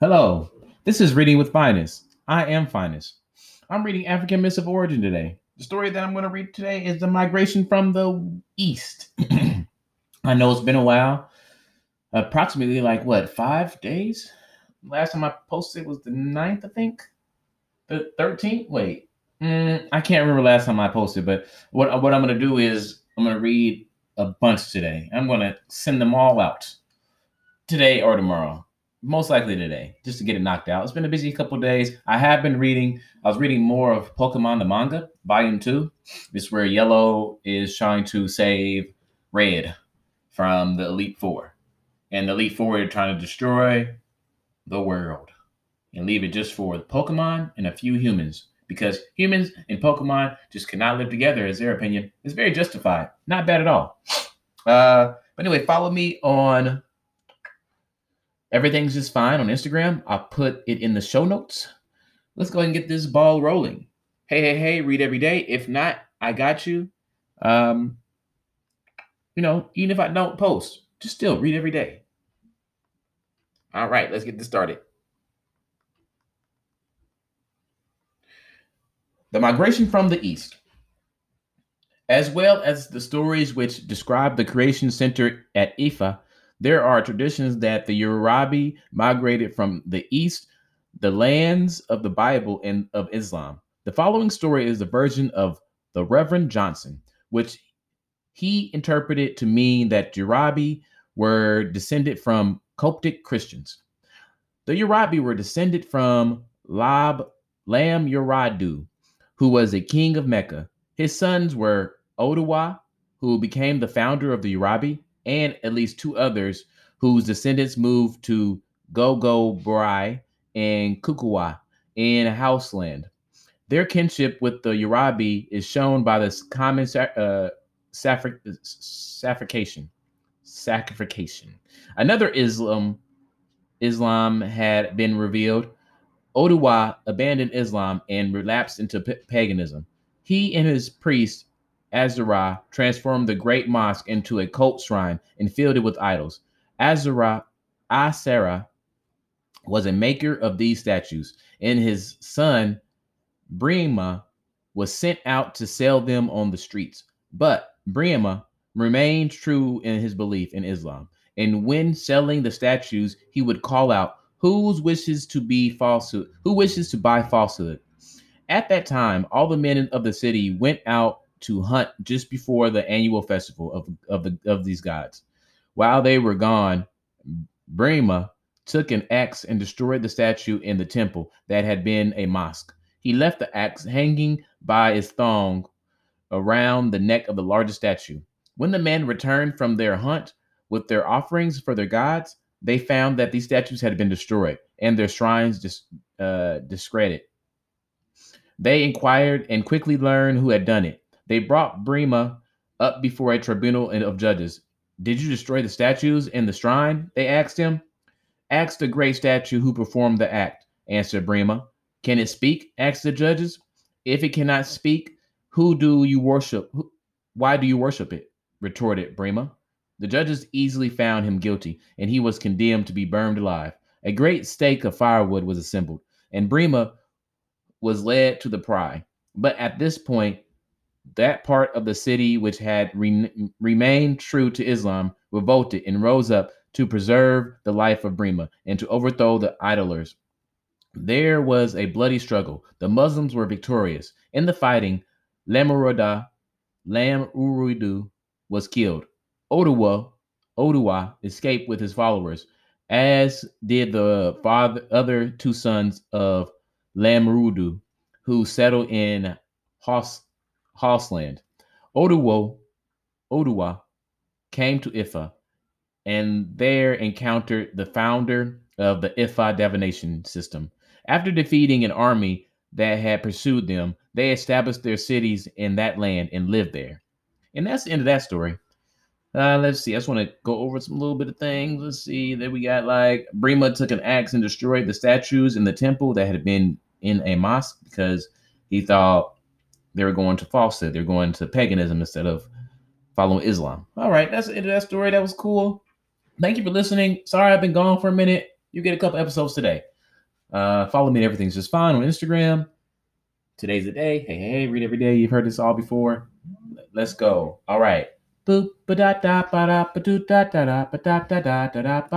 Hello, this is Reading with Phines. I am Phines. I'm reading African Myths of Origin today. The story that I'm going to read today is the migration from the east. I know it's been a while, approximately like what, five days? Last time I posted was the 9th, I think. The 13th? Wait, mm, I can't remember last time I posted, but what, what I'm to do is I'm to read a bunch today. I'm to send them all out today or tomorrow. Most likely today, just to get it knocked out. It's been a busy couple days. I have been reading. I was reading more of Pokemon the manga, Volume Two. This where Yellow is trying to save Red from the Elite Four, and the Elite Four are trying to destroy the world and leave it just for the Pokemon and a few humans because humans and Pokemon just cannot live together, is their opinion. It's very justified. Not bad at all. Uh, but anyway, follow me on Everything's Just Fine on Instagram. I'll put it in the show notes. Let's go ahead and get this ball rolling. Hey, hey, hey, read every day. If not, I got you. Um, you know, even if I don't post, just still read every day. All right, let's get this started. The migration from the east, as well as the stories which describe the creation center at Ifa, there are traditions that the Yoruba migrated from the east, the lands of the Bible and of Islam. The following story is the version of the Reverend Johnson, which he interpreted to mean that Yoruba were descended from Coptic Christians. The Yoruba were descended from Lab Lam Yoradu, who was a king of Mecca. His sons were Odawa, who became the founder of the Yoruba, and at least two others whose descendants moved to Gogo Brai and Kukuwa in Houseland. Their kinship with the Yoruba is shown by this common uh, sacrification. Sacrification. Another Islam Islam had been revealed Oduwa abandoned Islam and relapsed into p- paganism. He and his priest, Azara, transformed the great mosque into a cult shrine and filled it with idols. Azara, Asera was a maker of these statues, and his son, Brima, was sent out to sell them on the streets. But Brima remained true in his belief in Islam. And when selling the statues, he would call out, who wishes to be falsehood? Who wishes to buy falsehood? At that time, all the men of the city went out to hunt just before the annual festival of, of the of these gods. While they were gone, Brima took an axe and destroyed the statue in the temple that had been a mosque. He left the axe hanging by its thong around the neck of the largest statue. When the men returned from their hunt with their offerings for their gods, they found that these statues had been destroyed and their shrines dis, uh, discredited. They inquired and quickly learned who had done it. They brought Brima up before a tribunal of judges. Did you destroy the statues and the shrine? They asked him. Ask the great statue who performed the act, answered Brima. Can it speak? asked the judges. If it cannot speak, who do you worship? Why do you worship it? retorted Brima. The judges easily found him guilty, and he was condemned to be burned alive. A great stake of firewood was assembled, and Brima was led to the pry. But at this point, that part of the city which had re- remained true to Islam revolted and rose up to preserve the life of Brima and to overthrow the idolers. There was a bloody struggle. The Muslims were victorious. In the fighting, Lamuruda, Lam Urudu was killed. Odawa, Odawa escaped with his followers, as did the father, other two sons of Lamrudu, who settled in Hos, Hosland. Odawa, Odawa came to Ifa and there encountered the founder of the Ifa divination system. After defeating an army that had pursued them, they established their cities in that land and lived there. And that's the end of that story. Uh, let's see. I just want to go over some little bit of things. Let's see. There we got like Brima took an axe and destroyed the statues in the temple that had been in a mosque because he thought they were going to falsehood. They're going to paganism instead of following Islam. All right, that's the end of that story. That was cool. Thank you for listening. Sorry I've been gone for a minute. You get a couple episodes today. Uh, follow me. Everything's just fine on Instagram. Today's the day. Hey, hey, read every day. You've heard this all before. Let's go. All right. Boop ba da da ba da ba do da da da ba da da da da da ba